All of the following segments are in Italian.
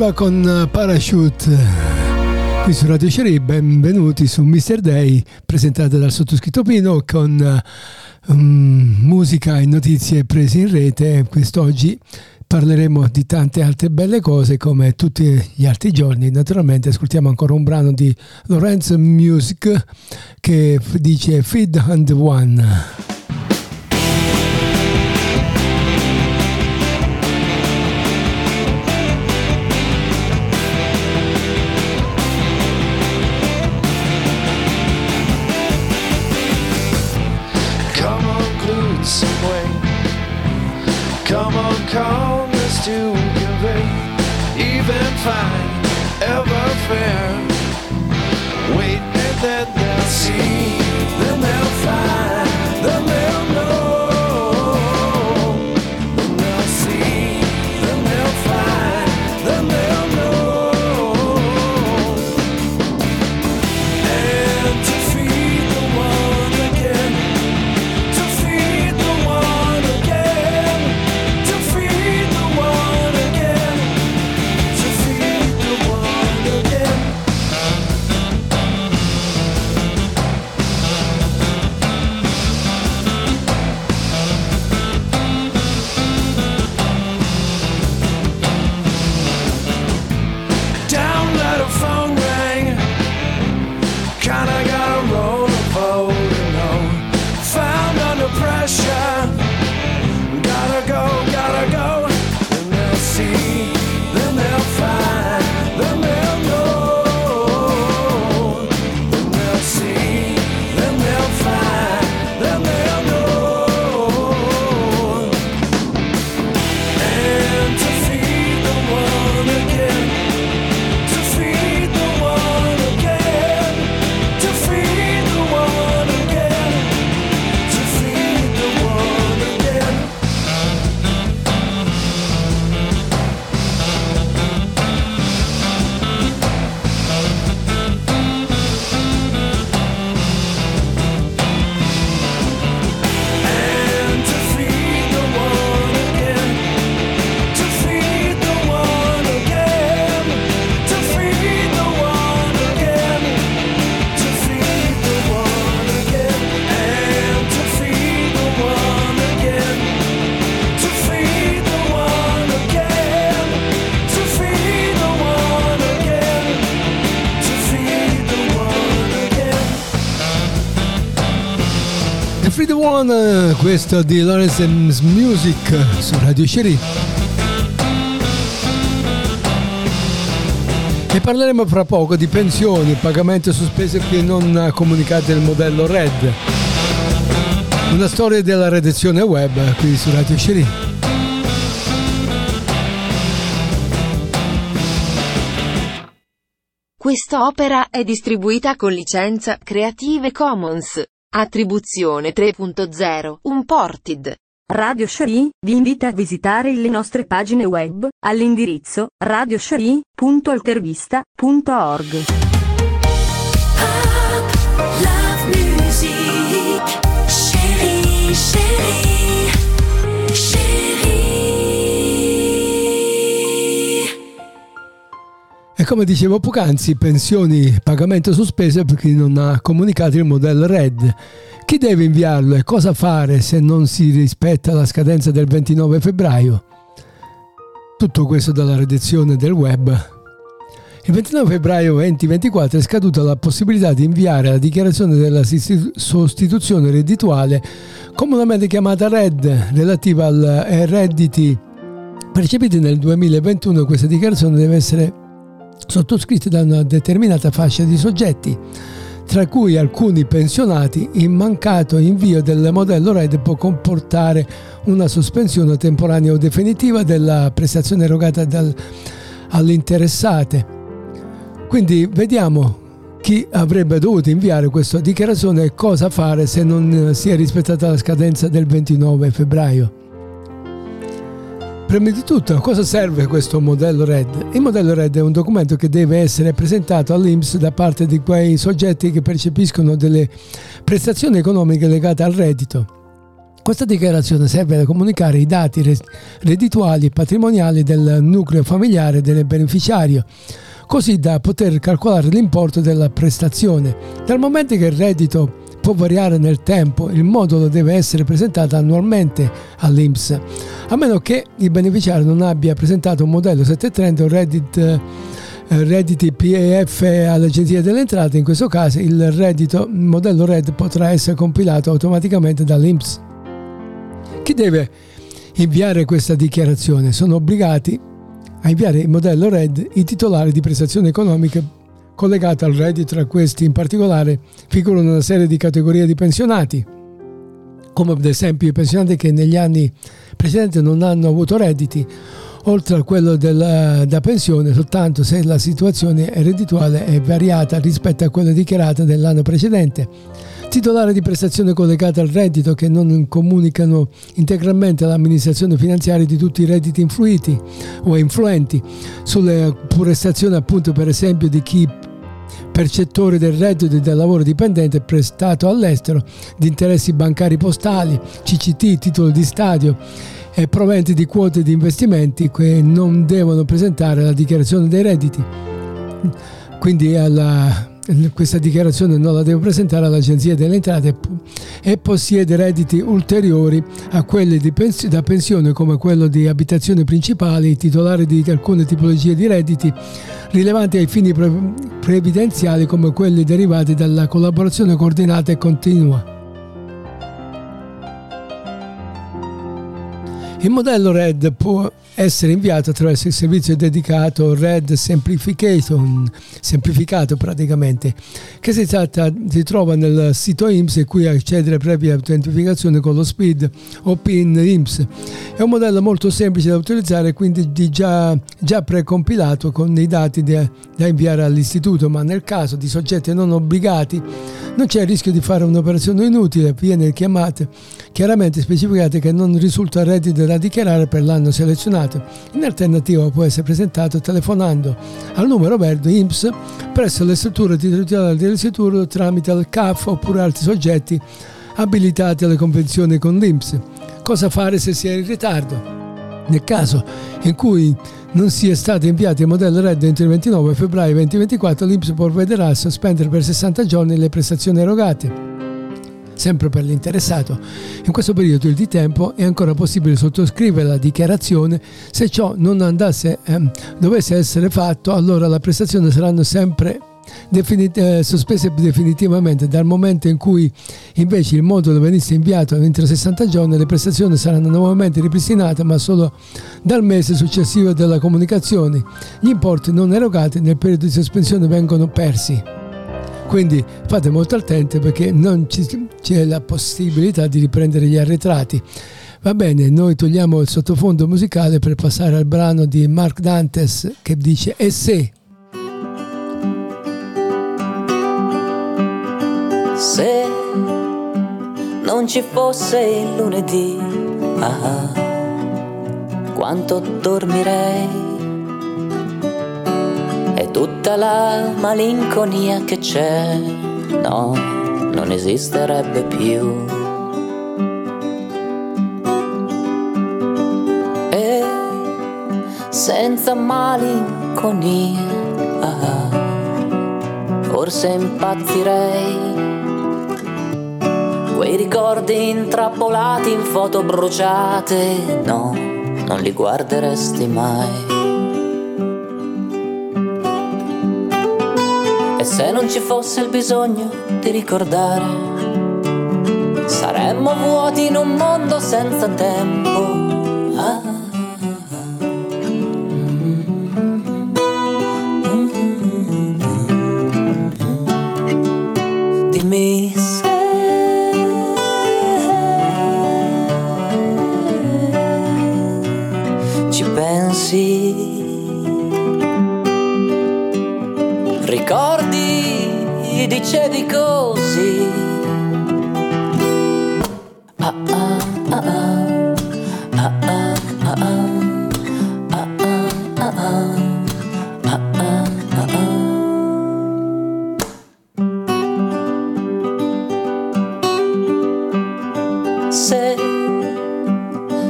Mirva con Parachute. Qui su Radio Sherry, benvenuti su Mr. Day, presentata dal sottoscritto Pino con um, musica e notizie prese in rete. Quest'oggi parleremo di tante altre belle cose come tutti gli altri giorni. Naturalmente ascoltiamo ancora un brano di Lorenzo Music che dice Feed and One. One, questo di Lawrence Music su Radio Sherry. E parleremo fra poco di pensioni, pagamento su spese che non comunicate nel modello RED. Una storia della redazione web qui su Radio Sherry. Questa opera è distribuita con licenza Creative Commons. Attribuzione 3.0 Unported. Radio Shari vi invita a visitare le nostre pagine web all'indirizzo radioshari.altervista.org. E come dicevo poc'anzi, pensioni, pagamento su spese per chi non ha comunicato il modello RED. Chi deve inviarlo e cosa fare se non si rispetta la scadenza del 29 febbraio? Tutto questo dalla redazione del web. Il 29 febbraio 2024 è scaduta la possibilità di inviare la dichiarazione della sostituzione reddituale, comunemente chiamata RED, relativa ai eh, redditi percepiti nel 2021. Questa dichiarazione deve essere sottoscritti da una determinata fascia di soggetti, tra cui alcuni pensionati, il mancato invio del modello RED può comportare una sospensione temporanea o definitiva della prestazione erogata dal, alle interessate. Quindi vediamo chi avrebbe dovuto inviare questa dichiarazione e cosa fare se non si è rispettata la scadenza del 29 febbraio. Prima di tutto, a cosa serve questo modello RED? Il modello RED è un documento che deve essere presentato all'IMSS da parte di quei soggetti che percepiscono delle prestazioni economiche legate al reddito. Questa dichiarazione serve a comunicare i dati reddituali e patrimoniali del nucleo familiare del beneficiario, così da poter calcolare l'importo della prestazione. Dal momento che il reddito può variare nel tempo, il modulo deve essere presentato annualmente all'IMSS, a meno che il beneficiario non abbia presentato un modello 730 o Reddit eh, redditi PEF all'Agenzia delle Entrate, in questo caso il reddito il modello RED potrà essere compilato automaticamente dall'IMSS. Chi deve inviare questa dichiarazione? Sono obbligati a inviare il modello RED i titolari di prestazioni economiche collegata al reddito. Tra questi in particolare figurano una serie di categorie di pensionati, come ad esempio i pensionati che negli anni precedenti non hanno avuto redditi, oltre a quello della, da pensione soltanto se la situazione reddituale è variata rispetto a quella dichiarata dell'anno precedente. Titolari di prestazioni collegate al reddito che non comunicano integralmente all'amministrazione finanziaria di tutti i redditi influiti o influenti sulle prestazioni appunto per esempio di chi percettori del reddito del lavoro dipendente prestato all'estero, di interessi bancari postali, CCT, titolo di stadio e proventi di quote di investimenti che non devono presentare la dichiarazione dei redditi. Quindi alla, questa dichiarazione non la devo presentare all'Agenzia delle Entrate e possiede redditi ulteriori a quelli pens- da pensione come quello di abitazione principale, titolare di alcune tipologie di redditi rilevanti ai fini pre- previdenziali come quelli derivati dalla collaborazione coordinata e continua. Il modello RED può essere inviato attraverso il servizio dedicato Red Simplification, semplificato praticamente, che si, tratta, si trova nel sito IMSS e cui accedere previa autentificazione con lo SPID o PIN IMSS. È un modello molto semplice da utilizzare, quindi già, già precompilato con i dati da, da inviare all'istituto, ma nel caso di soggetti non obbligati non c'è il rischio di fare un'operazione inutile, viene chiamate chiaramente specificate che non risulta reddito da dichiarare per l'anno selezionato. In alternativa può essere presentato telefonando al numero verde IMSS presso le strutture territoriali dell'istituto tramite il CAF oppure altri soggetti abilitati alle convenzioni con l'IMSS. Cosa fare se si è in ritardo? Nel caso in cui non sia stato inviato il modello RED entro il 29 febbraio 2024, l'IMSS provvederà a sospendere per 60 giorni le prestazioni erogate sempre per l'interessato. In questo periodo di tempo è ancora possibile sottoscrivere la dichiarazione. Se ciò non andasse, ehm, dovesse essere fatto, allora la prestazione saranno sempre definit- eh, sospese definitivamente dal momento in cui invece il modulo venisse inviato entro 60 giorni le prestazioni saranno nuovamente ripristinate ma solo dal mese successivo della comunicazione gli importi non erogati nel periodo di sospensione vengono persi quindi fate molto attenti perché non ci, c'è la possibilità di riprendere gli arretrati Va bene, noi togliamo il sottofondo musicale per passare al brano di Mark Dantes che dice E se? Se non ci fosse il lunedì, ah, quanto dormirei tutta la malinconia che c'è, no, non esisterebbe più. senza malinconia. Forse impazzirei. Quei ricordi intrappolati in foto bruciate, no, non li guarderesti mai. Se non ci fosse il bisogno di ricordare, saremmo vuoti in un mondo senza tempo. Dicevi così. Ah ah ah ah ah ah ah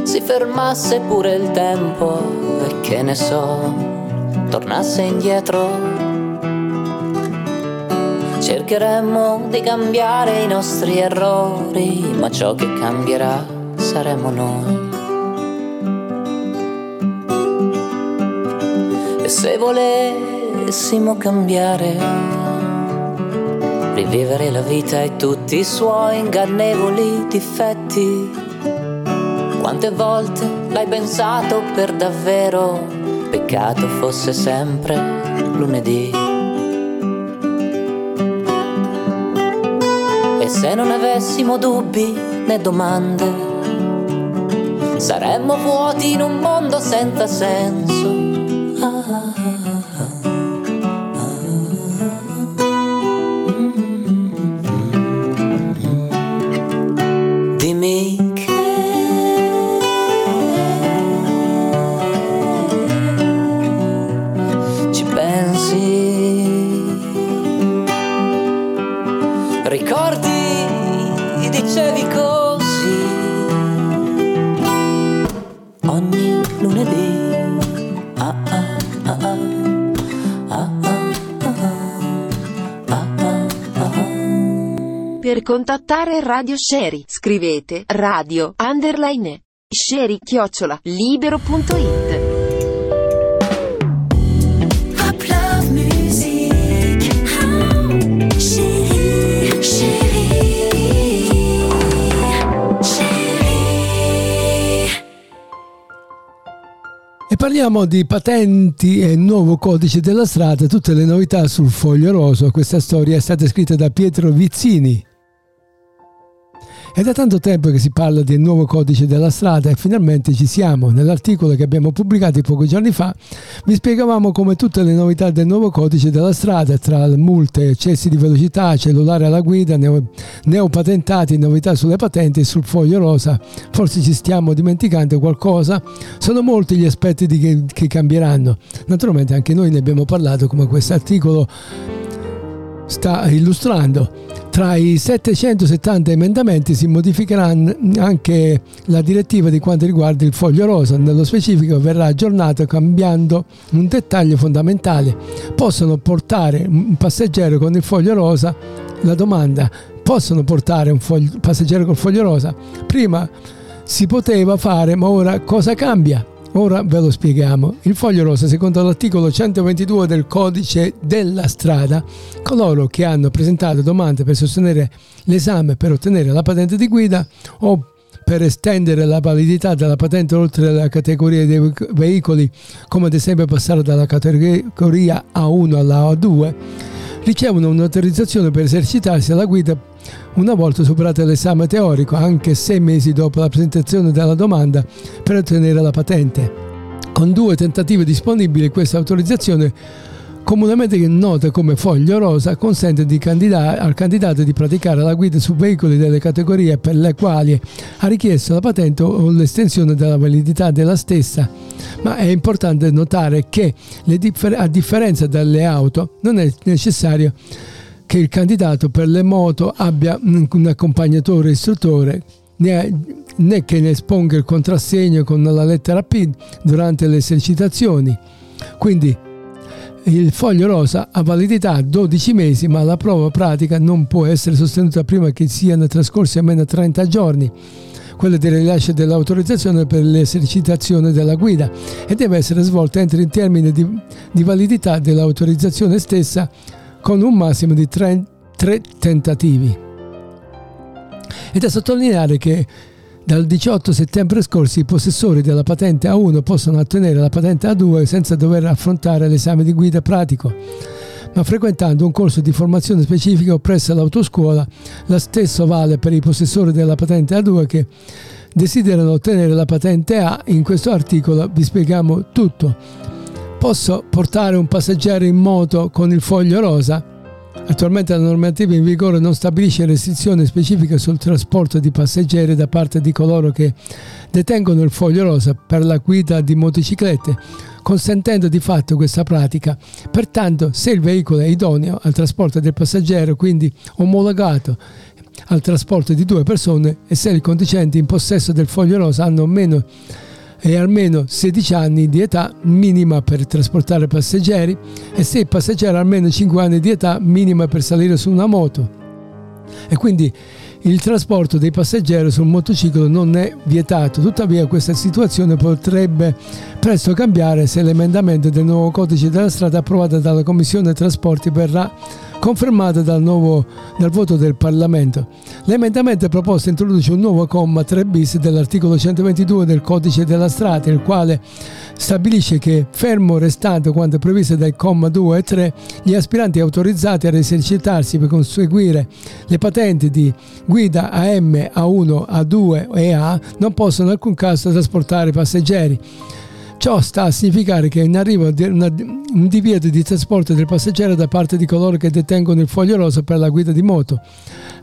si fermasse pure il tempo e che ne so, tornasse indietro Cercheremmo di cambiare i nostri errori, ma ciò che cambierà saremo noi. E se volessimo cambiare, rivivere la vita e tutti i suoi ingannevoli difetti, quante volte l'hai pensato per davvero? Peccato fosse sempre lunedì. Se non avessimo dubbi né domande, saremmo vuoti in un mondo senza senso. Contattare Radio Sherry. Scrivete radio underline sherry chiocciola libero.it parliamo di patenti e nuovo codice della strada, tutte le novità sul foglio roso. Questa storia è stata scritta da Pietro Vizzini. È da tanto tempo che si parla del nuovo codice della strada e finalmente ci siamo. Nell'articolo che abbiamo pubblicato pochi giorni fa vi spiegavamo come tutte le novità del nuovo codice della strada, tra multe, eccessi di velocità, cellulare alla guida, neo, neopatentati, novità sulle patenti e sul foglio rosa, forse ci stiamo dimenticando qualcosa, sono molti gli aspetti che, che cambieranno. Naturalmente anche noi ne abbiamo parlato come questo articolo sta illustrando. Tra i 770 emendamenti si modificherà anche la direttiva di quanto riguarda il foglio rosa, nello specifico verrà aggiornato cambiando un dettaglio fondamentale. Possono portare un passeggero con il foglio rosa? La domanda, possono portare un foglio, passeggero col foglio rosa? Prima si poteva fare, ma ora cosa cambia? Ora ve lo spieghiamo. Il foglio rosa, secondo l'articolo 122 del codice della strada, coloro che hanno presentato domande per sostenere l'esame per ottenere la patente di guida o per estendere la validità della patente oltre la categoria dei veicoli, come ad esempio passare dalla categoria A1 alla A2, ricevono un'autorizzazione per esercitarsi alla guida una volta superato l'esame teorico, anche sei mesi dopo la presentazione della domanda per ottenere la patente. Con due tentativi disponibili questa autorizzazione comunemente nota come foglio rosa, consente candida- al candidato di praticare la guida su veicoli delle categorie per le quali ha richiesto la patente o l'estensione della validità della stessa. Ma è importante notare che, differ- a differenza delle auto, non è necessario che il candidato per le moto abbia un accompagnatore istruttore né, che ne esponga il contrassegno con la lettera P durante le esercitazioni. Quindi il foglio rosa ha validità 12 mesi, ma la prova pratica non può essere sostenuta prima che siano trascorsi almeno 30 giorni quella del rilascio dell'autorizzazione per l'esercitazione della guida e deve essere svolta entro il termine di, di validità dell'autorizzazione stessa con un massimo di tre, tre tentativi. È da sottolineare che dal 18 settembre scorso i possessori della patente A1 possono ottenere la patente A2 senza dover affrontare l'esame di guida pratico, ma frequentando un corso di formazione specifico presso l'autoscuola. Lo stesso vale per i possessori della patente A2 che desiderano ottenere la patente A. In questo articolo vi spieghiamo tutto. Posso portare un passeggero in moto con il foglio rosa? Attualmente la normativa in vigore non stabilisce restrizioni specifiche sul trasporto di passeggeri da parte di coloro che detengono il foglio rosa per la guida di motociclette, consentendo di fatto questa pratica. Pertanto, se il veicolo è idoneo al trasporto del passeggero, quindi omologato al trasporto di due persone, e se i conducenti in possesso del foglio rosa hanno meno e almeno 16 anni di età minima per trasportare passeggeri e se il passeggero ha almeno 5 anni di età minima per salire su una moto. E quindi il trasporto dei passeggeri sul motociclo non è vietato, tuttavia questa situazione potrebbe presto cambiare se l'emendamento del nuovo codice della strada approvato dalla Commissione Trasporti verrà confermata dal, nuovo, dal voto del Parlamento. L'emendamento proposto introduce un nuovo comma 3 bis dell'articolo 122 del codice della strada, il quale stabilisce che, fermo restando quanto previsto dai comma 2 e 3, gli aspiranti autorizzati ad esercitarsi per conseguire le patenti di guida AM, A1, A2 e A non possono in alcun caso trasportare passeggeri Ciò sta a significare che in arrivo un divieto di trasporto del passeggero da parte di coloro che detengono il foglio rosa per la guida di moto.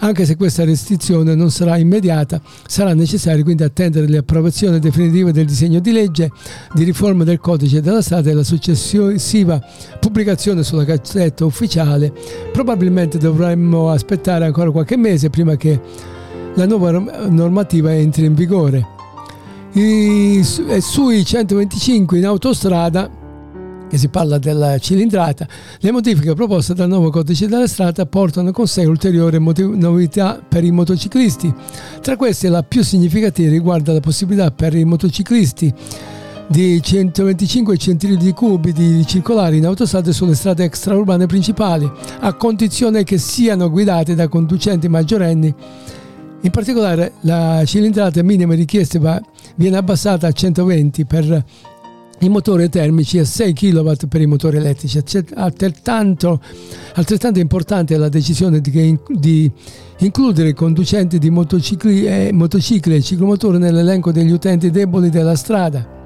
Anche se questa restrizione non sarà immediata, sarà necessario quindi attendere l'approvazione definitiva del disegno di legge di riforma del codice della strada e la successiva pubblicazione sulla gazzetta ufficiale. Probabilmente dovremmo aspettare ancora qualche mese prima che la nuova normativa entri in vigore. I, sui 125 in autostrada che si parla della cilindrata, le modifiche proposte dal nuovo codice della strada portano con sé ulteriori novità per i motociclisti. Tra queste la più significativa riguarda la possibilità per i motociclisti di 125 cm3 di circolare in autostrade sulle strade extraurbane principali, a condizione che siano guidate da conducenti maggiorenni in particolare la cilindrata minima richiesta viene abbassata a 120 per i motori termici e 6 kW per i motori elettrici. Altrettanto, altrettanto importante è la decisione di, di includere i conducenti di motocicli, eh, motocicli e ciclomotori nell'elenco degli utenti deboli della strada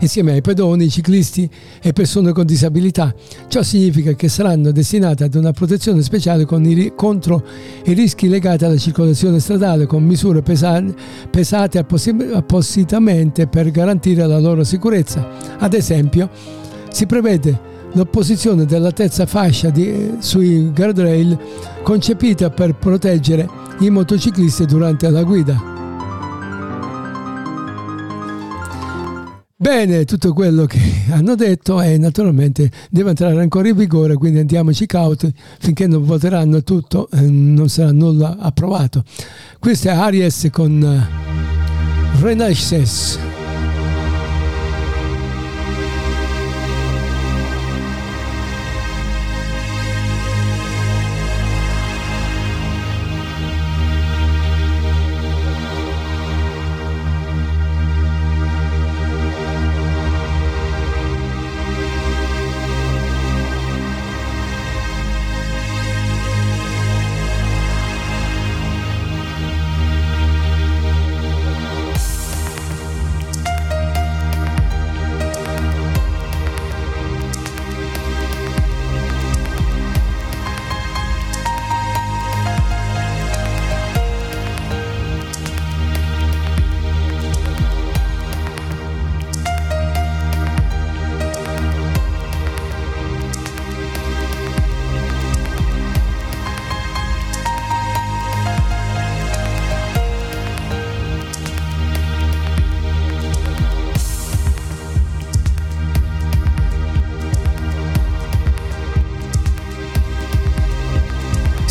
insieme ai pedoni, ciclisti e persone con disabilità. Ciò significa che saranno destinate ad una protezione speciale i, contro i rischi legati alla circolazione stradale con misure pesate, pesate appositamente per garantire la loro sicurezza. Ad esempio, si prevede l'opposizione della terza fascia di, sui guardrail concepita per proteggere i motociclisti durante la guida. Bene, tutto quello che hanno detto e naturalmente deve entrare ancora in vigore, quindi andiamoci cauti finché non voteranno tutto eh, non sarà nulla approvato. Questo è Aries con uh, Renaissance.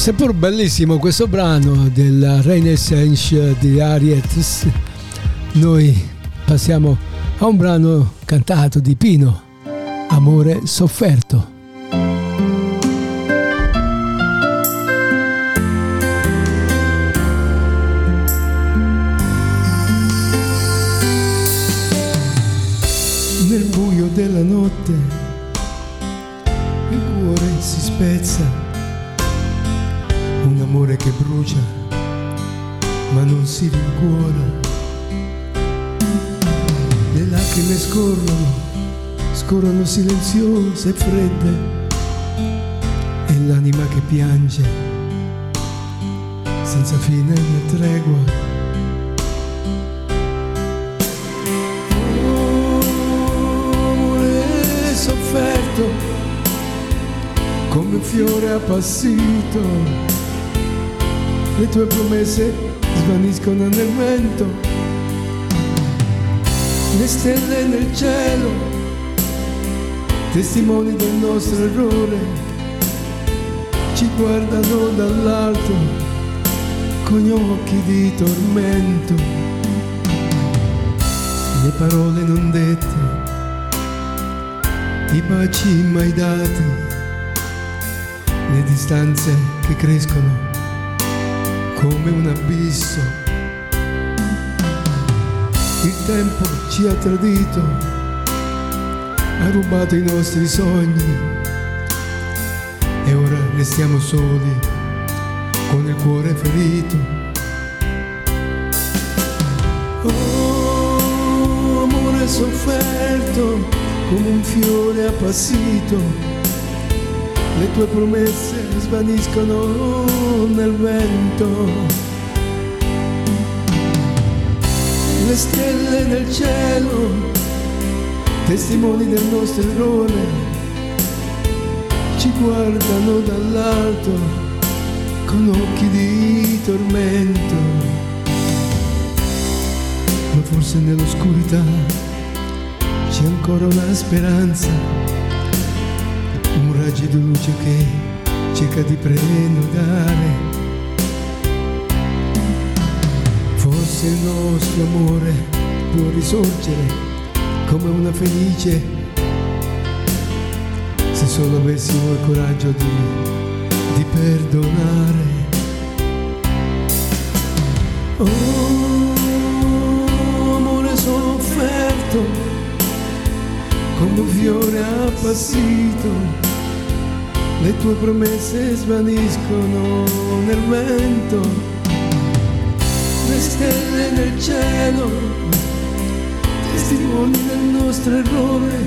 Seppur bellissimo questo brano della Renaissance di Ariets, noi passiamo a un brano cantato di Pino, Amore sofferto. Silenziose e fredde e l'anima che piange senza fine né tregua. Come un fiore appassito le tue promesse svaniscono nel vento, le stelle nel cielo, testimoni del nostro errore, ci guardano dall'alto con occhi di tormento, le parole non dette, i baci mai dati, le distanze che crescono come un abisso. Il tempo ci ha tradito, ha rubato i nostri sogni e ora restiamo soli con il cuore ferito. Oh, amore sofferto come un fiore appassito le tue promesse svaniscono nel vento. Le stelle nel cielo, testimoni del nostro errore, ci guardano dall'alto con occhi di tormento. Ma forse nell'oscurità c'è ancora una speranza un raggio di luce che cerca di prenotare. Forse il nostro amore può risorgere come una felice. Se solo avessimo il coraggio di, di perdonare. Oh, amore sofferto, come un fiore appassito. Le tue promesse svaniscono nel vento, le stelle nel cielo, testimoni del nostro errore,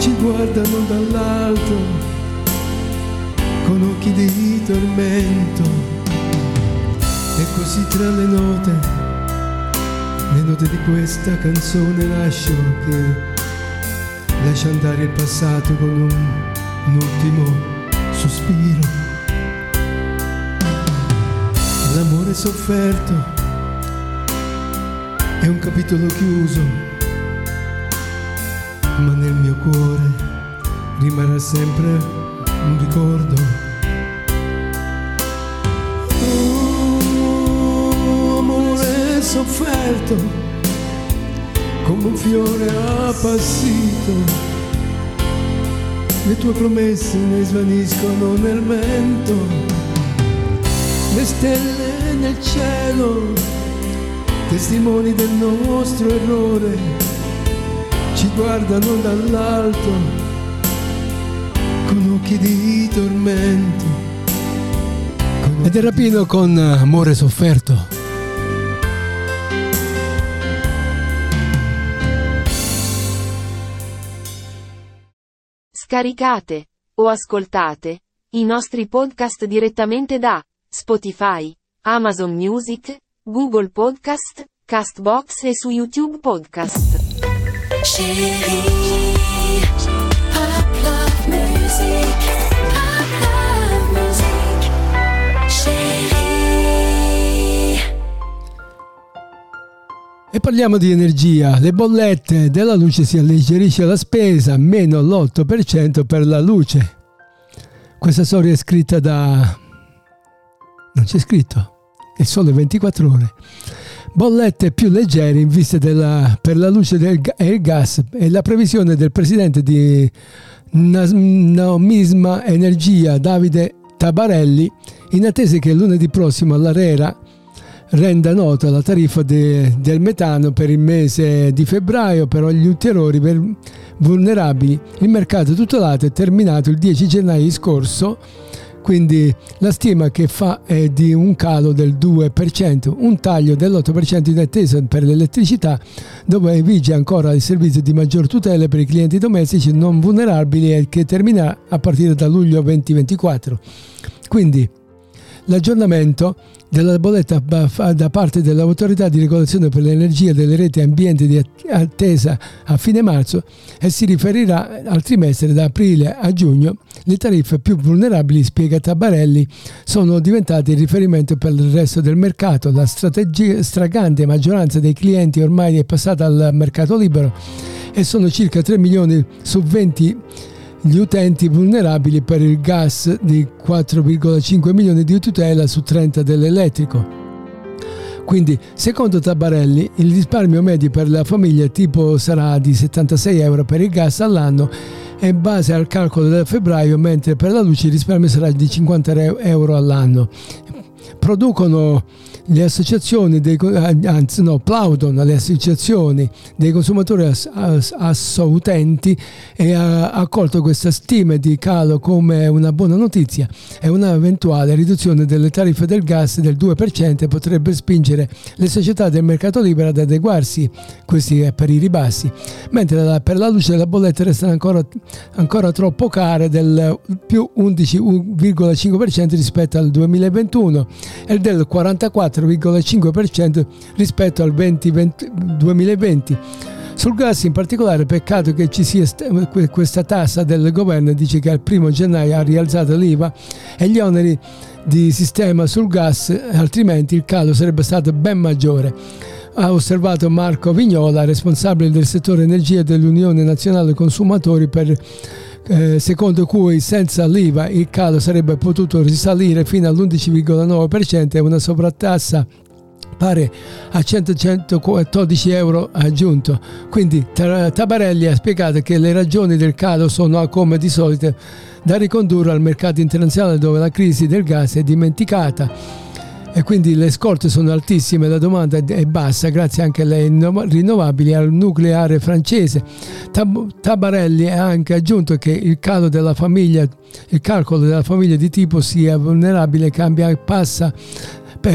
ci guardano dall'alto con occhi di tormento. E così tra le note, le note di questa canzone lascio che lascia andare il passato con un un ultimo sospiro. L'amore sofferto è un capitolo chiuso, ma nel mio cuore rimarrà sempre un ricordo. Oh, amore sofferto, come un fiore appassito le tue promesse ne svaniscono nel vento, le stelle nel cielo, testimoni del nostro errore, ci guardano dall'alto con occhi di tormento. Ed era pieno con amore sofferto. Scaricate o ascoltate i nostri podcast direttamente da Spotify, Amazon Music, Google Podcast, Castbox e su YouTube Podcast. E parliamo di energia. Le bollette della luce si alleggerisce la spesa, meno l'8% per la luce. Questa storia è scritta da non c'è scritto, è sole 24 ore. Bollette più leggere in vista della, per la luce del, e il gas e la previsione del presidente di Nomisma Energia Davide Tabarelli in attesa che lunedì prossimo all'Arera renda nota la tariffa de, del metano per il mese di febbraio per gli ulteriori vulnerabili. Il mercato tutelato è terminato il 10 gennaio scorso, quindi la stima che fa è di un calo del 2%, un taglio dell'8% in attesa per l'elettricità, dove vige ancora il servizio di maggior tutela per i clienti domestici non vulnerabili e che terminerà a partire da luglio 2024. Quindi l'aggiornamento della bolletta da parte dell'autorità di regolazione per l'energia delle reti ambiente di attesa a fine marzo e si riferirà al trimestre da aprile a giugno. Le tariffe più vulnerabili, spiega Tabarelli, sono diventate il riferimento per il resto del mercato. La stragrande maggioranza dei clienti ormai è passata al mercato libero e sono circa 3 milioni su 20 gli utenti vulnerabili per il gas di 4,5 milioni di tutela su 30 dell'elettrico. Quindi, secondo Tabarelli, il risparmio medio per la famiglia tipo sarà di 76 euro per il gas all'anno e in base al calcolo del febbraio, mentre per la luce il risparmio sarà di 50 euro all'anno. Producono le associazioni dei, anzi no, plaudono alle associazioni dei consumatori ass, ass, e ha accolto questa stima di calo come una buona notizia e un'eventuale riduzione delle tariffe del gas del 2% potrebbe spingere le società del mercato libero ad adeguarsi questi per i ribassi, mentre la, per la luce le bollette restano ancora, ancora troppo care del più 11,5% rispetto al 2021 e del 44 4,5% rispetto al 20, 20, 2020. Sul gas in particolare peccato che ci sia questa tassa del governo, dice che al primo gennaio ha rialzato l'IVA e gli oneri di sistema sul gas, altrimenti il calo sarebbe stato ben maggiore. Ha osservato Marco Vignola, responsabile del settore energia dell'Unione Nazionale Consumatori per eh, secondo cui senza l'IVA il calo sarebbe potuto risalire fino all'11,9% e una sovrattassa pare a 114 euro aggiunto. Quindi Tabarelli ha spiegato che le ragioni del calo sono come di solito da ricondurre al mercato internazionale dove la crisi del gas è dimenticata e quindi le scorte sono altissime, la domanda è bassa grazie anche alle rinnovabili al nucleare francese. Tabarelli ha anche aggiunto che il, famiglia, il calcolo della famiglia di tipo sia vulnerabile cambia, passa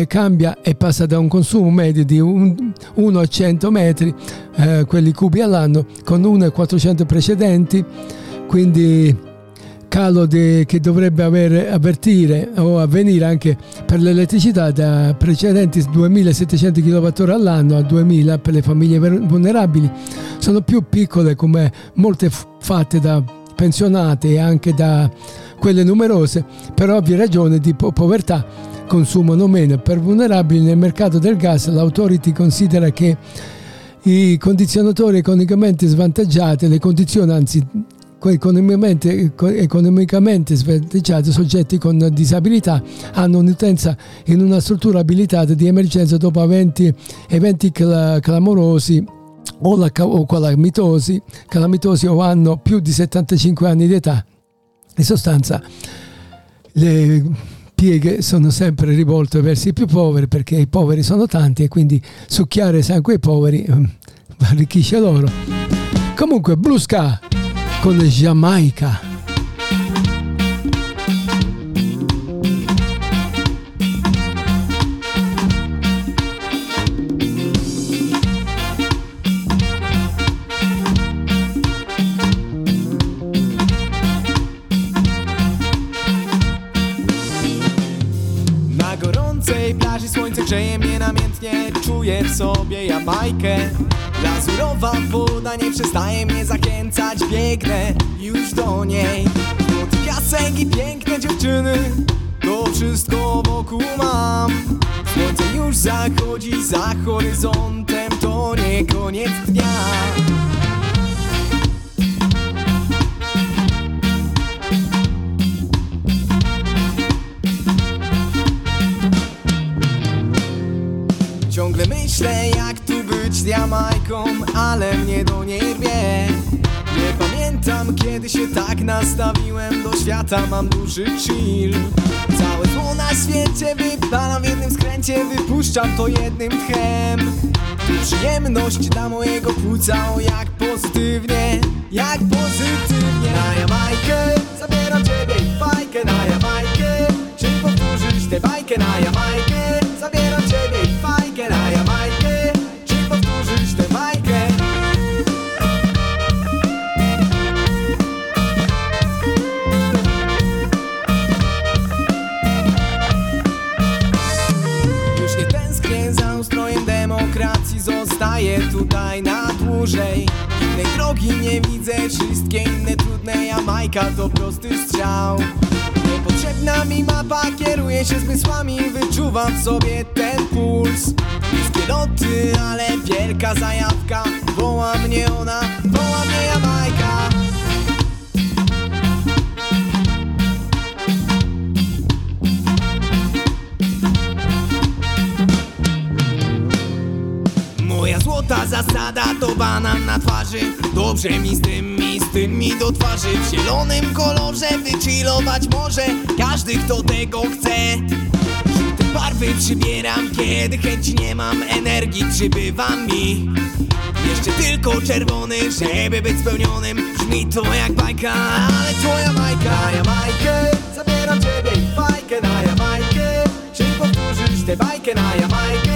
cambia e passa da un consumo medio di 1 a 100 metri, eh, quelli cubi all'anno, con 1 a 400 precedenti, quindi calo de, che dovrebbe aver, avvertire o avvenire anche per l'elettricità da precedenti 2700 kWh all'anno a 2000 per le famiglie vulnerabili. Sono più piccole come molte fatte da pensionate e anche da quelle numerose, per ovvie ragioni di po- povertà consumano meno. Per vulnerabili nel mercato del gas l'autority considera che i condizionatori economicamente svantaggiati, le condizioni anzi economicamente, economicamente svantaggiati soggetti con disabilità hanno un'utenza in una struttura abilitata di emergenza dopo eventi, eventi clamorosi o, la, o calamitosi, calamitosi o hanno più di 75 anni di età. In sostanza le pieghe sono sempre rivolte verso i più poveri perché i poveri sono tanti e quindi succhiare sangue ai poveri ehm, arricchisce loro. Comunque, Blue Sky con Giamaica. Na gorącej plaży słońce grzeje mnie namiętnie Czuję w sobie Jamajkę Lazurowa woda nie przestaje mnie zachęcać Biegnę już do niej. Pod piasek i piękne dziewczyny To wszystko wokół mam. Słońce już zachodzi za horyzontem To nie koniec dnia być Jamajką, ale mnie do niej rwie Nie pamiętam kiedy się tak nastawiłem do świata. Mam duży chill. Całe zło na świecie wypalam w jednym skręcie. Wypuszczam to jednym tchem. Przyjemność dla mojego płuca. O jak pozytywnie, jak pozytywnie. Na Jamajkę tutaj na dłużej Innej drogi nie widzę Wszystkie inne trudne. Jamajka to prosty strzał. Niepotrzebna mi mapa Kieruję się zmysłami. Wyczuwam w sobie ten puls. Niskie loty, ale wielka zajawka. Woła mnie ona, woła mnie Jamajka Moja złota zasada to banan na twarzy. Dobrze mi z tym, mi z tym mi do twarzy. W zielonym kolorze wychillować może Każdy kto tego chce. Żółte barwy przybieram Kiedy chęci nie mam. Energii przybywa mi. Jeszcze tylko czerwony, żeby być spełnionym. Brzmi to jak bajka, ale twoja majka Na Jamajkę, zabieram ciebie i fajkę Na Jamajkę, czy powtórzysz tę bajkę Na Jamajkę,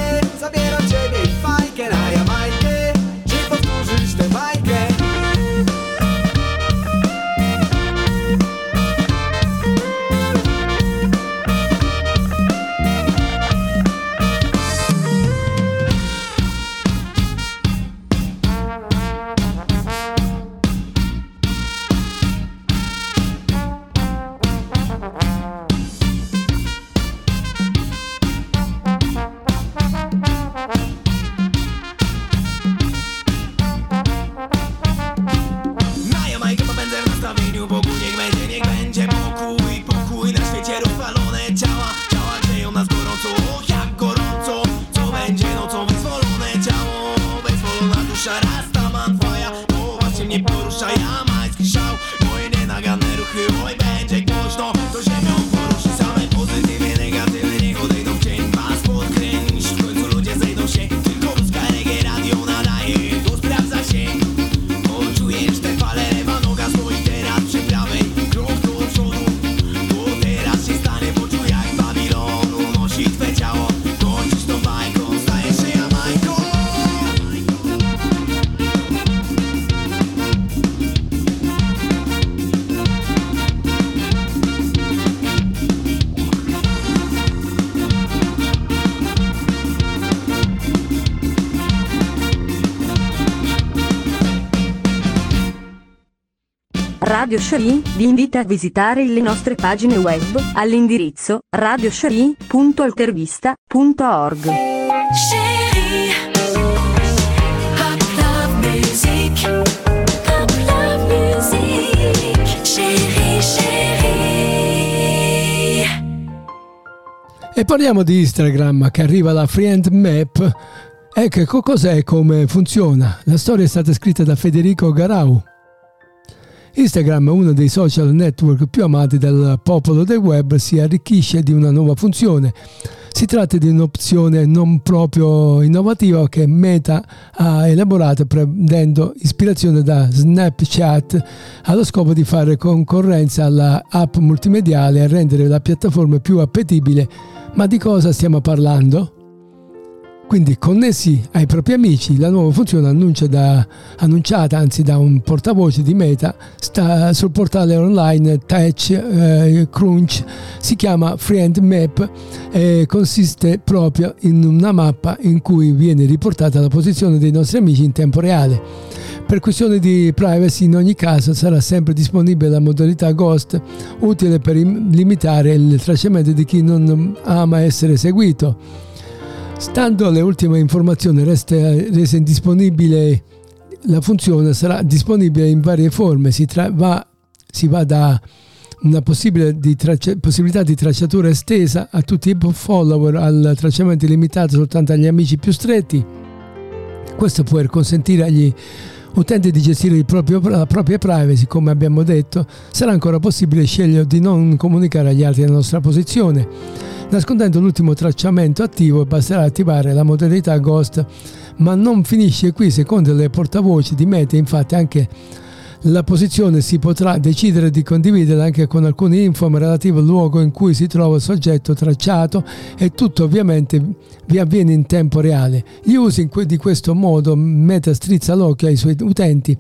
Radio Sharee vi invita a visitare le nostre pagine web all'indirizzo radiosharee.altervista.org. E parliamo di Instagram che arriva la Friend Map. Ecco cos'è e come funziona. La storia è stata scritta da Federico Garau. Instagram, uno dei social network più amati dal popolo del web, si arricchisce di una nuova funzione. Si tratta di un'opzione non proprio innovativa che Meta ha elaborato prendendo ispirazione da Snapchat allo scopo di fare concorrenza alla app multimediale e rendere la piattaforma più appetibile. Ma di cosa stiamo parlando? Quindi connessi ai propri amici, la nuova funzione da, annunciata anzi da un portavoce di Meta sta sul portale online Touch eh, Crunch, si chiama Friend Map e consiste proprio in una mappa in cui viene riportata la posizione dei nostri amici in tempo reale. Per questioni di privacy in ogni caso sarà sempre disponibile la modalità Ghost, utile per im- limitare il tracciamento di chi non ama essere seguito. Stando alle ultime informazioni resta resa indisponibile la funzione sarà disponibile in varie forme, si, tra- va, si va da una di traccia- possibilità di tracciatura estesa a tutti i follower al tracciamento limitato soltanto agli amici più stretti. Questo può consentire agli utenti di gestire proprio, la propria privacy, come abbiamo detto, sarà ancora possibile scegliere di non comunicare agli altri la nostra posizione. Nascondendo l'ultimo tracciamento attivo basterà attivare la modalità Ghost, ma non finisce qui, secondo le portavoci di Meta, infatti anche la posizione si potrà decidere di condividere anche con alcune info relative al luogo in cui si trova il soggetto tracciato e tutto ovviamente vi avviene in tempo reale. Gli usi di questo modo Meta strizza l'occhio ai suoi utenti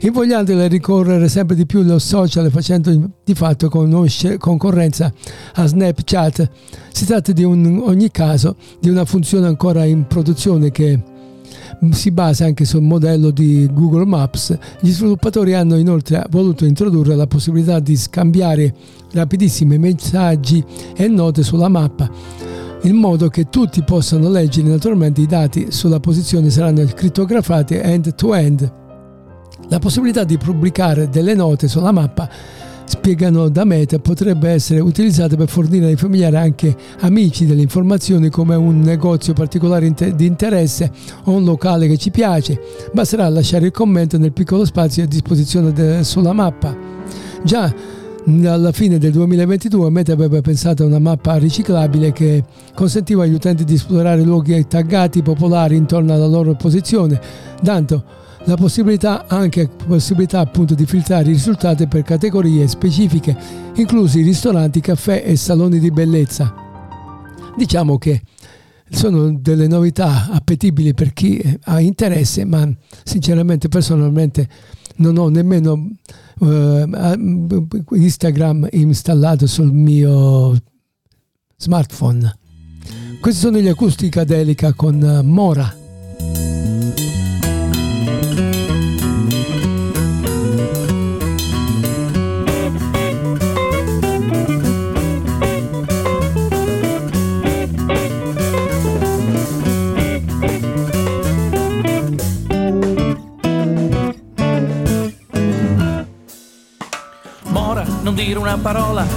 invogliandoli a ricorrere sempre di più allo social facendo di fatto concorrenza a Snapchat. Si tratta di un, ogni caso di una funzione ancora in produzione che si basa anche sul modello di Google Maps. Gli sviluppatori hanno inoltre voluto introdurre la possibilità di scambiare rapidissimi messaggi e note sulla mappa in modo che tutti possano leggere naturalmente i dati sulla posizione saranno crittografati end-to-end. La possibilità di pubblicare delle note sulla mappa spiegano da Meta, potrebbe essere utilizzata per fornire ai familiari anche amici delle informazioni come un negozio particolare di interesse o un locale che ci piace. Basterà lasciare il commento nel piccolo spazio a disposizione de- sulla mappa. Già alla fine del 2022 Meta aveva pensato a una mappa riciclabile che consentiva agli utenti di esplorare luoghi taggati popolari intorno alla loro posizione, dando la possibilità anche possibilità appunto di filtrare i risultati per categorie specifiche, inclusi ristoranti, caffè e saloni di bellezza. Diciamo che sono delle novità appetibili per chi ha interesse, ma sinceramente personalmente non ho nemmeno uh, Instagram installato sul mio smartphone. Questi sono gli Acustica Delica con Mora.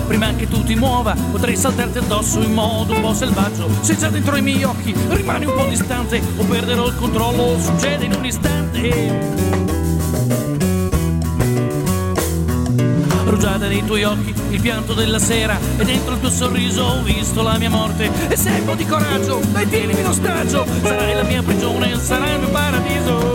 Prima che tu ti muova. Potrei saltarti addosso in modo un po' selvaggio. Se già dentro i miei occhi rimani un po' distante o perderò il controllo, succede in un istante. rugiada nei tuoi occhi, il pianto della sera e dentro il tuo sorriso ho visto la mia morte e se hai un po' di coraggio, dai tienimi in ostaggio, sarai la mia prigione, sarai il mio paradiso.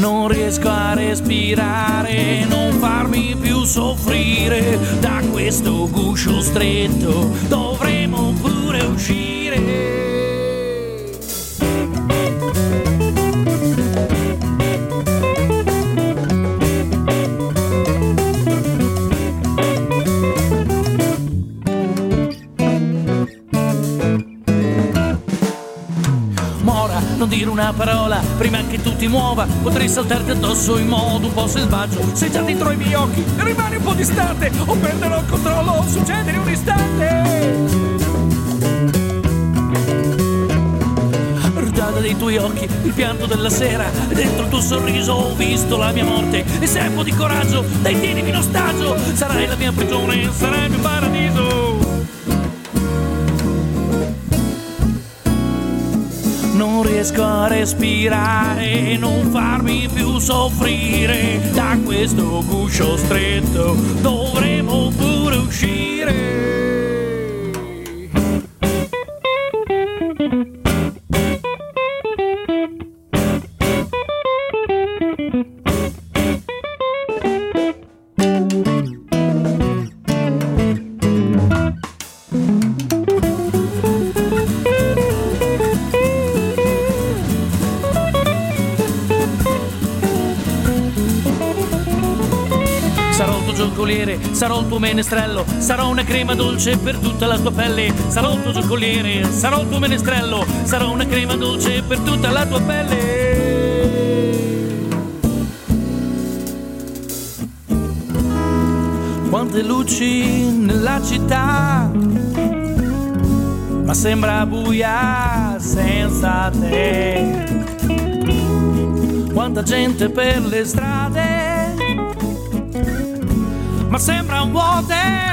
Non riesco a respirare, non farmi più soffrire da questo guscio stretto, dovremo prima che tu ti muova potrei saltarti addosso in modo un po' selvaggio. Sei già dentro i miei occhi rimani un po' distante o perderò il controllo. Succede in un istante. Rugiada dei tuoi occhi il pianto della sera. Dentro il tuo sorriso ho visto la mia morte. E se hai un po' di coraggio dai tienimi in ostaggio. Sarai la mia prigione sarai il mio paradiso riesco a respirare, non farmi più soffrire da questo guscio stretto, dovremo pure uscire. Tuo menestrello, sarò una crema dolce per tutta la tua pelle, sarò il tuo giocoliere, sarò il tuo menestrello, sarò una crema dolce per tutta la tua pelle. Quante luci nella città, ma sembra buia senza te. Quanta gente per le strade walls and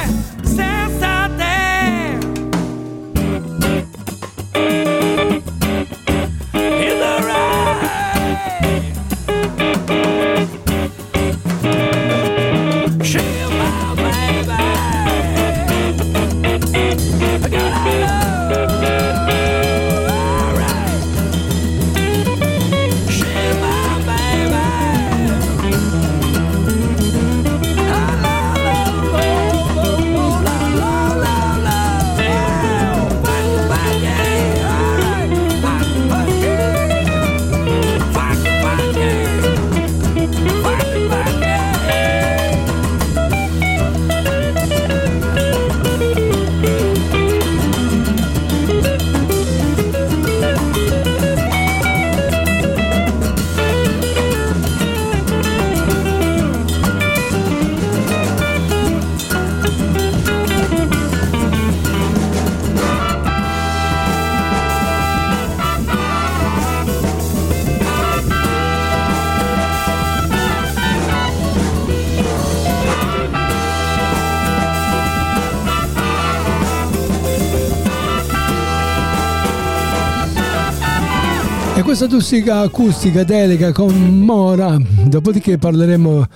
Questa tustica acustica delega con Mora, dopodiché parleremo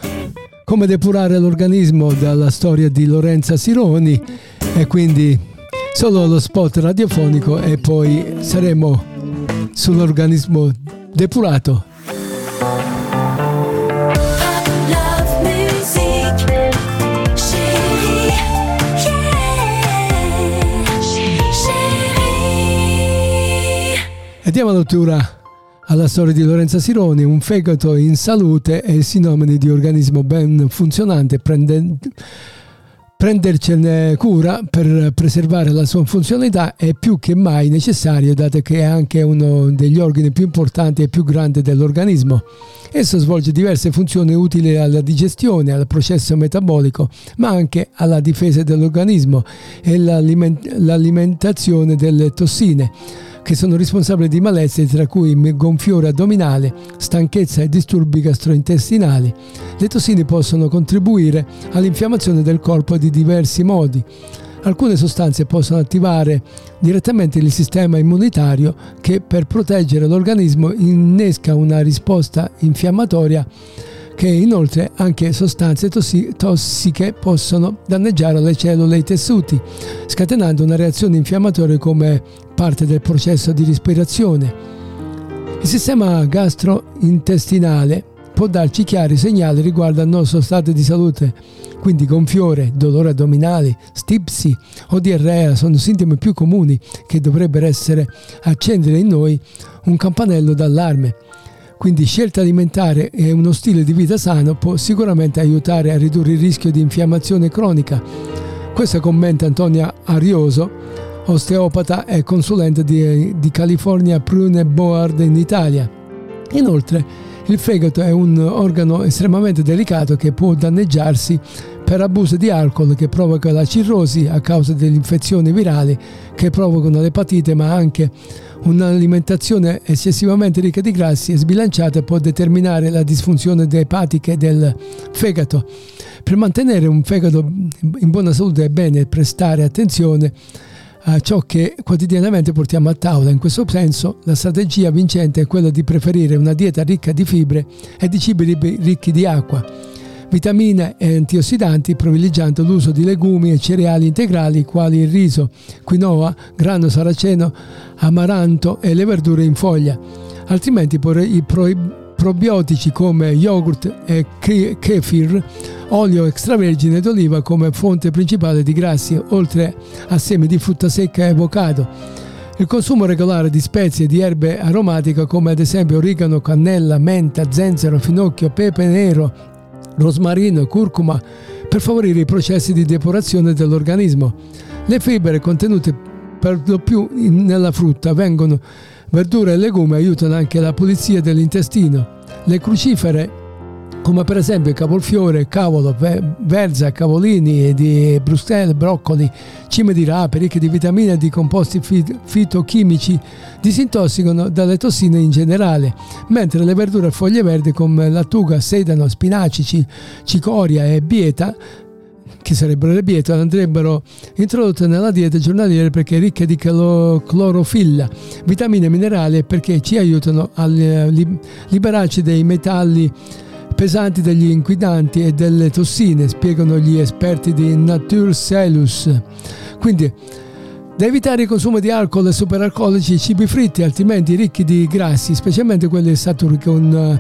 come depurare l'organismo dalla storia di Lorenza Sironi e quindi solo lo spot radiofonico e poi saremo sull'organismo depurato. Love music, chérie, yeah, chérie. E diamo lettura alla storia di Lorenza Sironi, un fegato in salute è sinonimo di organismo ben funzionante, prende, prendercene cura per preservare la sua funzionalità è più che mai necessario dato che è anche uno degli organi più importanti e più grandi dell'organismo. Esso svolge diverse funzioni utili alla digestione, al processo metabolico, ma anche alla difesa dell'organismo e l'aliment- l'alimentazione delle tossine che sono responsabili di malessere tra cui gonfiore addominale, stanchezza e disturbi gastrointestinali. Le tossine possono contribuire all'infiammazione del corpo di diversi modi. Alcune sostanze possono attivare direttamente il sistema immunitario che per proteggere l'organismo innesca una risposta infiammatoria che inoltre anche sostanze tossi- tossiche possono danneggiare le cellule e i tessuti, scatenando una reazione infiammatoria come parte del processo di respirazione. Il sistema gastrointestinale può darci chiari segnali riguardo al nostro stato di salute, quindi gonfiore, dolore addominale, stipsi o diarrea sono sintomi più comuni che dovrebbero essere accendere in noi un campanello d'allarme. Quindi scelta alimentare e uno stile di vita sano può sicuramente aiutare a ridurre il rischio di infiammazione cronica. Questo commenta Antonia Arioso, osteopata e consulente di, di California Prune Board in Italia. Inoltre, il fegato è un organo estremamente delicato che può danneggiarsi per abuso di alcol che provoca la cirrosi a causa delle infezioni virali che provocano l'epatite, ma anche un'alimentazione eccessivamente ricca di grassi e sbilanciata può determinare la disfunzione epatiche del fegato. Per mantenere un fegato in buona salute è bene prestare attenzione a ciò che quotidianamente portiamo a tavola. In questo senso la strategia vincente è quella di preferire una dieta ricca di fibre e di cibi ricchi di acqua, vitamine e antiossidanti, privilegiando l'uso di legumi e cereali integrali quali il riso, quinoa, grano saraceno, amaranto e le verdure in foglia. Altrimenti i pro- probiotici come yogurt e kefir, olio extravergine d'oliva come fonte principale di grassi, oltre a semi di frutta secca e avocado. Il consumo regolare di spezie e di erbe aromatiche come ad esempio origano, cannella, menta, zenzero, finocchio, pepe nero, rosmarino e curcuma per favorire i processi di depurazione dell'organismo. Le fibre contenute per lo più nella frutta vengono verdure e legumi aiutano anche la pulizia dell'intestino. Le crucifere come per esempio cavolfiore, cavolo, verza, cavolini e di brustelle, broccoli, cime di rape ricche di vitamine e di composti fitochimici disintossicano dalle tossine in generale, mentre le verdure a foglie verdi come lattuga, sedano, spinaci, cicoria e bieta che sarebbero le biete, andrebbero introdotte nella dieta giornaliera perché ricche di clorofilla, vitamine e minerali e perché ci aiutano a liberarci dei metalli pesanti degli inquinanti e delle tossine, spiegano gli esperti di Nature Cellus. Quindi da evitare il consumo di alcol e superalcolici e cibi fritti, altrimenti ricchi di grassi, specialmente quelli saturi con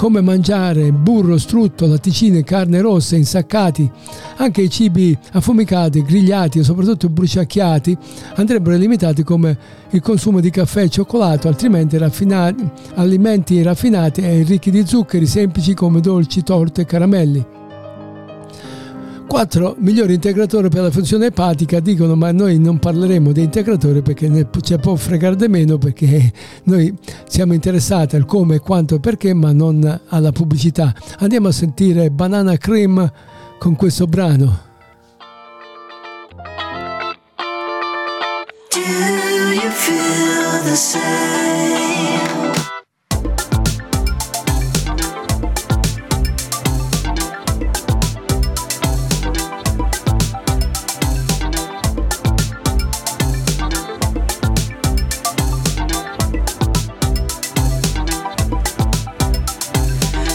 come mangiare burro, strutto, latticine, carne rossa, insaccati. Anche i cibi affumicati, grigliati e soprattutto bruciacchiati andrebbero limitati come il consumo di caffè e cioccolato, altrimenti raffinati, alimenti raffinati e ricchi di zuccheri semplici come dolci, torte e caramelli. 4 migliori integratori per la funzione epatica dicono ma noi non parleremo di integratori perché ne ci può fregare di meno perché noi siamo interessati al come, quanto e perché ma non alla pubblicità. Andiamo a sentire Banana Cream con questo brano. Do you feel the same?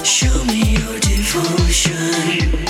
Show me your devotion.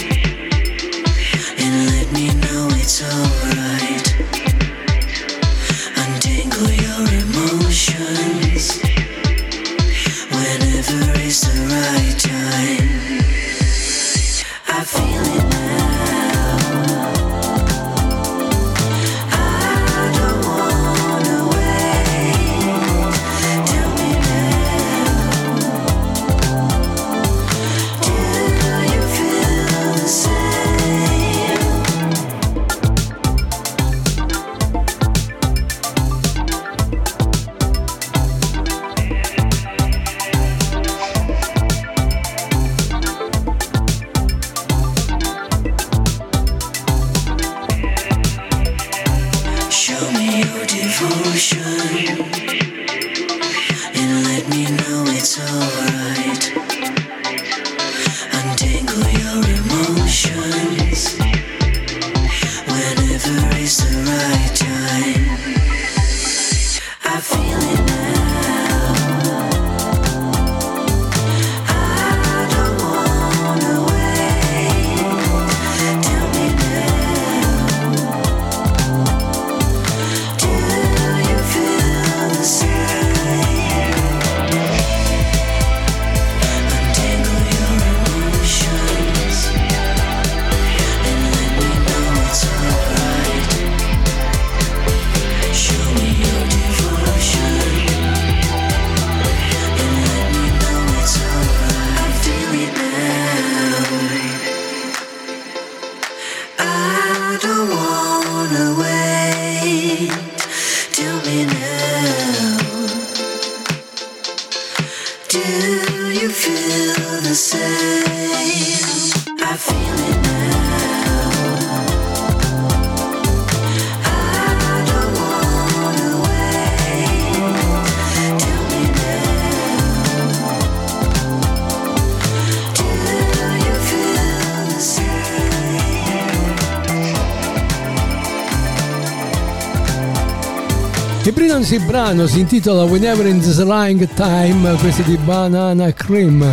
Il Brilliancy brano si intitola Whenever in the Lying Time, questo di Banana Cream.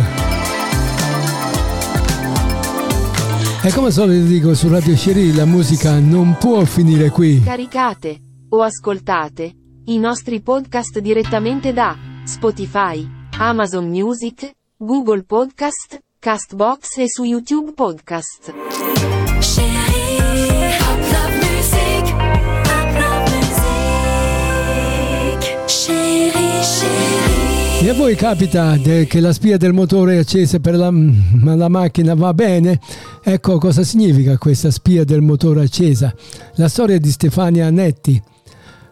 E come al solito dico su Radio Sherry la musica non può finire qui. Caricate o ascoltate i nostri podcast direttamente da Spotify, Amazon Music, Google Podcast, Castbox e su YouTube Podcast. E a voi capita che la spia del motore è accesa per la, ma la macchina va bene? Ecco cosa significa questa spia del motore accesa. La storia di Stefania Netti.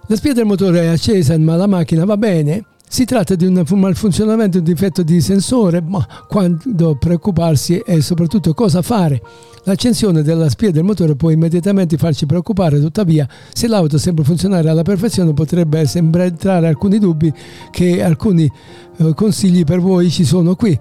La spia del motore è accesa ma la macchina va bene? Si tratta di un malfunzionamento, un difetto di sensore, ma quando preoccuparsi è soprattutto cosa fare. L'accensione della spia del motore può immediatamente farci preoccupare, tuttavia se l'auto sembra funzionare alla perfezione potrebbe sembrare alcuni dubbi che alcuni consigli per voi ci sono qui.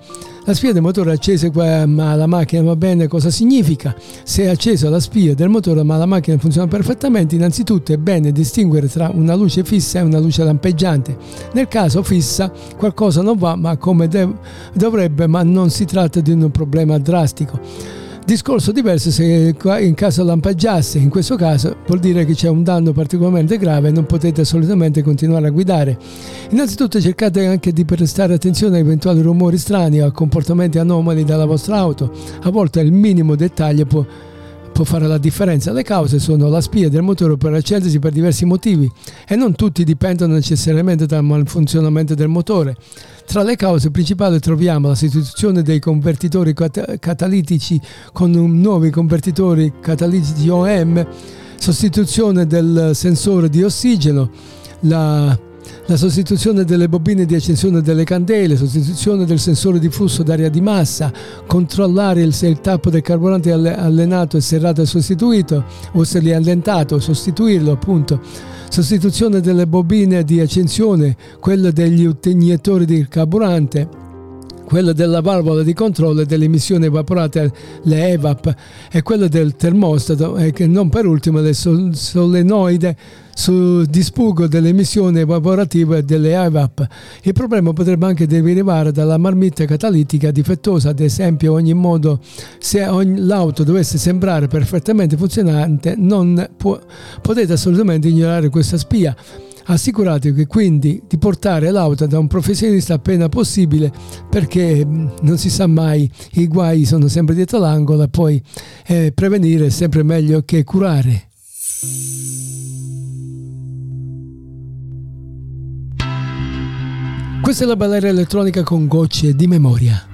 La spia del motore è accesa ma la macchina va bene, cosa significa? Se è accesa la spia del motore ma la macchina funziona perfettamente, innanzitutto è bene distinguere tra una luce fissa e una luce lampeggiante. Nel caso fissa qualcosa non va ma come dovrebbe, ma non si tratta di un problema drastico. Discorso diverso se in caso lampeggiasse, in questo caso vuol dire che c'è un danno particolarmente grave e non potete assolutamente continuare a guidare. Innanzitutto cercate anche di prestare attenzione a eventuali rumori strani o a comportamenti anomali dalla vostra auto. A volte il minimo dettaglio può, può fare la differenza. Le cause sono la spia del motore può accendersi per diversi motivi e non tutti dipendono necessariamente dal malfunzionamento del motore. Tra le cause principali troviamo la sostituzione dei convertitori cat- catalitici con nuovi convertitori catalitici OM, sostituzione del sensore di ossigeno, la, la sostituzione delle bobine di accensione delle candele, sostituzione del sensore di flusso d'aria di massa, controllare se il tappo del carburante è alle- allenato e serrato e sostituito o se li è allentato, sostituirlo appunto. Sostituzione delle bobine di accensione, quelle degli iniettori di carburante, quella della valvola di controllo delle emissioni evaporate, le EVAP, e quella del termostato e non per ultimo le sol- solenoide su dispugo delle emissioni evaporative delle EVAP. Il problema potrebbe anche derivare dalla marmitta catalitica difettosa, ad esempio ogni modo se l'auto dovesse sembrare perfettamente funzionante non può- potete assolutamente ignorare questa spia. Assicuratevi quindi di portare l'auto da un professionista appena possibile perché mh, non si sa mai, i guai sono sempre dietro l'angolo e poi eh, prevenire è sempre meglio che curare. Questa è la balera elettronica con gocce di memoria.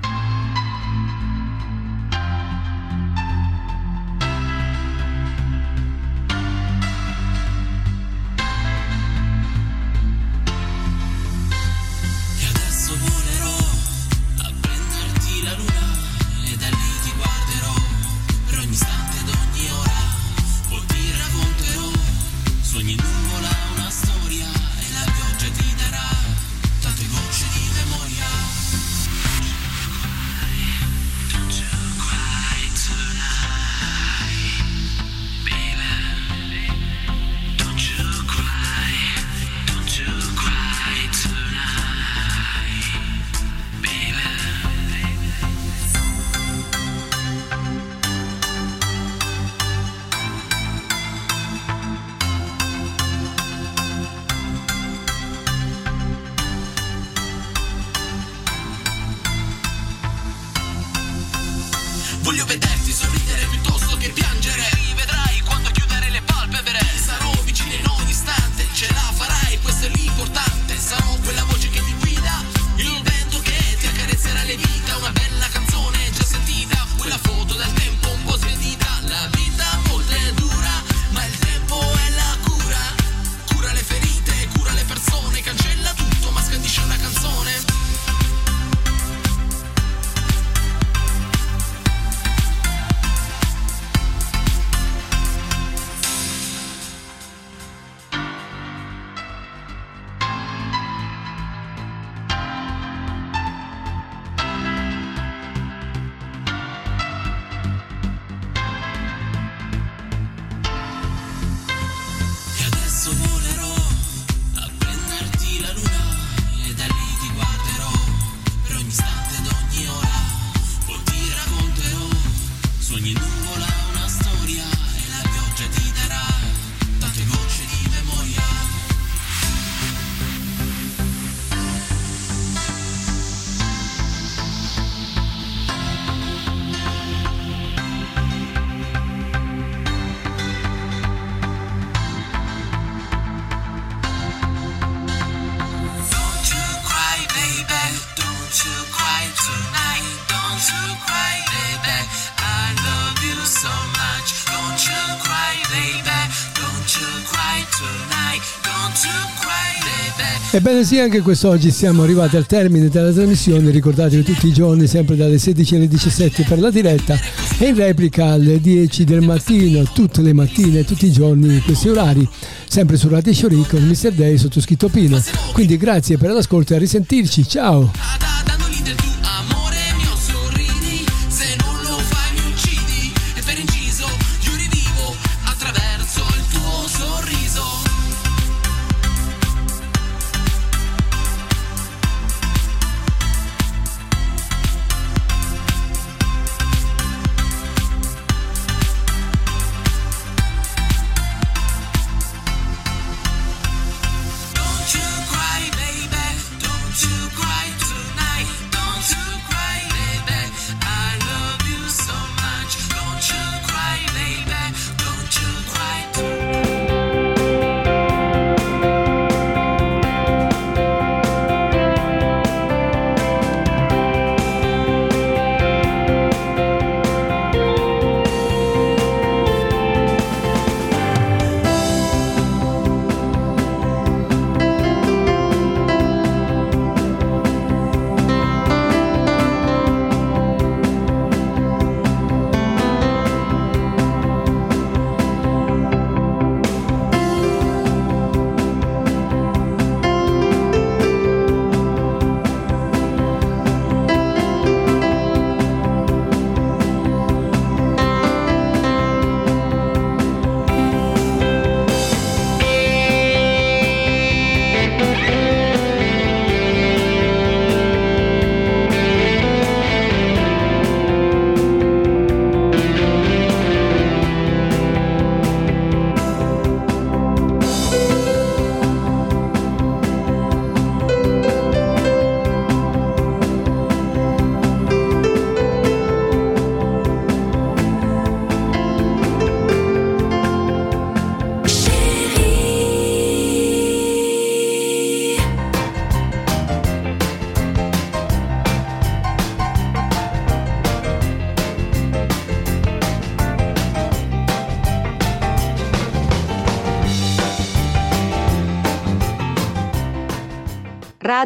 Ebbene sì, anche quest'oggi siamo arrivati al termine della trasmissione, ricordatevi tutti i giorni, sempre dalle 16 alle 17 per la diretta e in replica alle 10 del mattino, tutte le mattine, tutti i giorni, questi orari, sempre su Radio Shori con Mr. Day sottoscritto Pino. Quindi grazie per l'ascolto e a risentirci, ciao!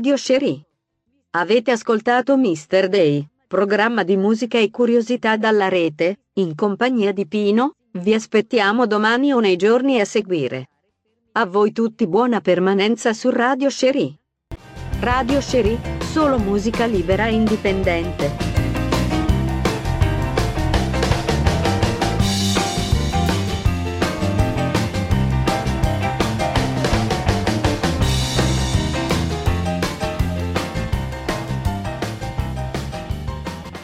Radio Cherie. Avete ascoltato Mr. Day, programma di musica e curiosità dalla rete, in compagnia di Pino, vi aspettiamo domani o nei giorni a seguire. A voi tutti buona permanenza su Radio Cherie. Radio Cherie, solo musica libera e indipendente.